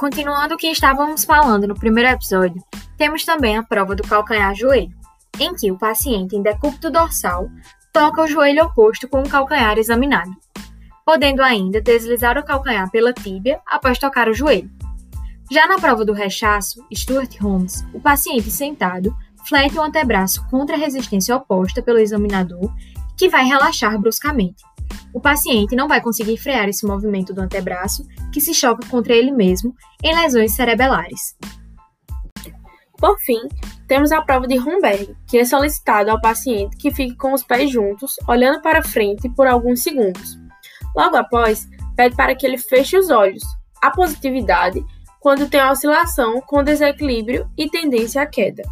continuando o que estávamos falando no primeiro episódio, temos também a prova do calcanhar-joelho, em que o paciente em decúbito dorsal toca o joelho oposto com o calcanhar examinado, podendo ainda deslizar o calcanhar pela tíbia após tocar o joelho. Já na prova do rechaço, Stuart Holmes, o paciente sentado flete o antebraço contra a resistência oposta pelo examinador, que vai relaxar bruscamente. O paciente não vai conseguir frear esse movimento do antebraço, que se choca contra ele mesmo em lesões cerebelares. Por fim, temos a prova de Romberg, que é solicitado ao paciente que fique com os pés juntos, olhando para frente por alguns segundos. Logo após, pede para que ele feche os olhos. A positividade quando tem oscilação com desequilíbrio e tendência à queda.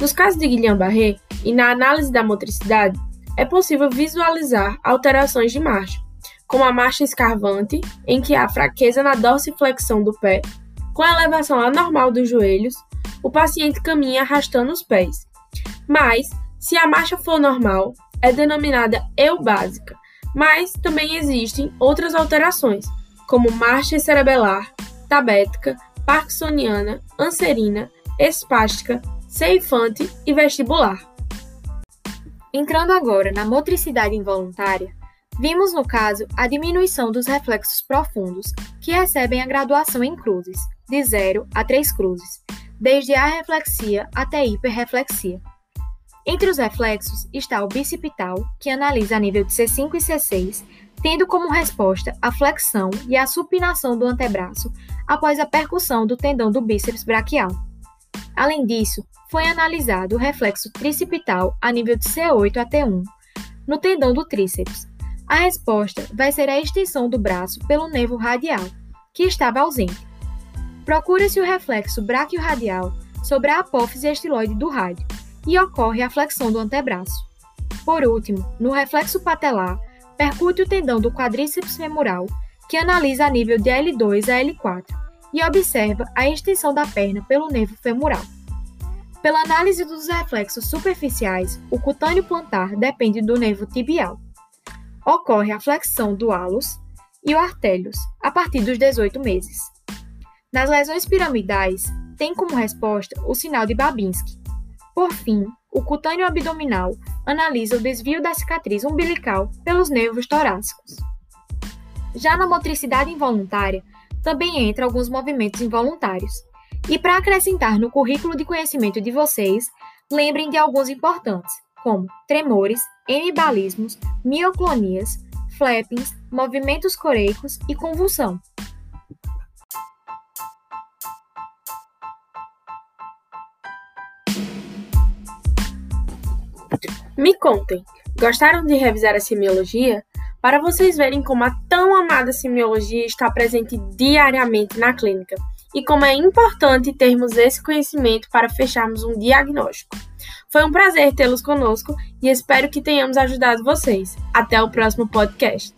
Nos casos de Guillain-Barré e na análise da motricidade, é possível visualizar alterações de marcha, como a marcha escarvante, em que há fraqueza na dorsiflexão do pé, com a elevação anormal dos joelhos, o paciente caminha arrastando os pés. Mas, se a marcha for normal, é denominada eubásica, mas também existem outras alterações, como marcha cerebelar, tabética, parkinsoniana, anserina, espástica, ceifante e vestibular. Entrando agora na motricidade involuntária, vimos no caso a diminuição dos reflexos profundos, que recebem a graduação em cruzes, de 0 a 3 cruzes, desde a reflexia até a hiperreflexia. Entre os reflexos está o bicipital, que analisa a nível de C5 e C6, tendo como resposta a flexão e a supinação do antebraço após a percussão do tendão do bíceps braquial. Além disso, foi analisado o reflexo tricipital a nível de C8 a T1 no tendão do tríceps. A resposta vai ser a extensão do braço pelo nervo radial, que estava ausente. Procura-se o reflexo braquiorradial sobre a apófise estiloide do rádio e ocorre a flexão do antebraço. Por último, no reflexo patelar, percute o tendão do quadríceps femoral, que analisa a nível de L2 a L4 e observa a extensão da perna pelo nervo femoral. Pela análise dos reflexos superficiais, o cutâneo plantar depende do nervo tibial. Ocorre a flexão do halus e o artélios a partir dos 18 meses. Nas lesões piramidais, tem como resposta o sinal de Babinski. Por fim, o cutâneo abdominal analisa o desvio da cicatriz umbilical pelos nervos torácicos. Já na motricidade involuntária, também entra alguns movimentos involuntários, e para acrescentar no currículo de conhecimento de vocês, lembrem de alguns importantes, como tremores, hemibalismos, mioclonias, flappings, movimentos coreicos e convulsão. Me contem, gostaram de revisar a semiologia? Para vocês verem como a tão amada semiologia está presente diariamente na clínica e como é importante termos esse conhecimento para fecharmos um diagnóstico. Foi um prazer tê-los conosco e espero que tenhamos ajudado vocês. Até o próximo podcast.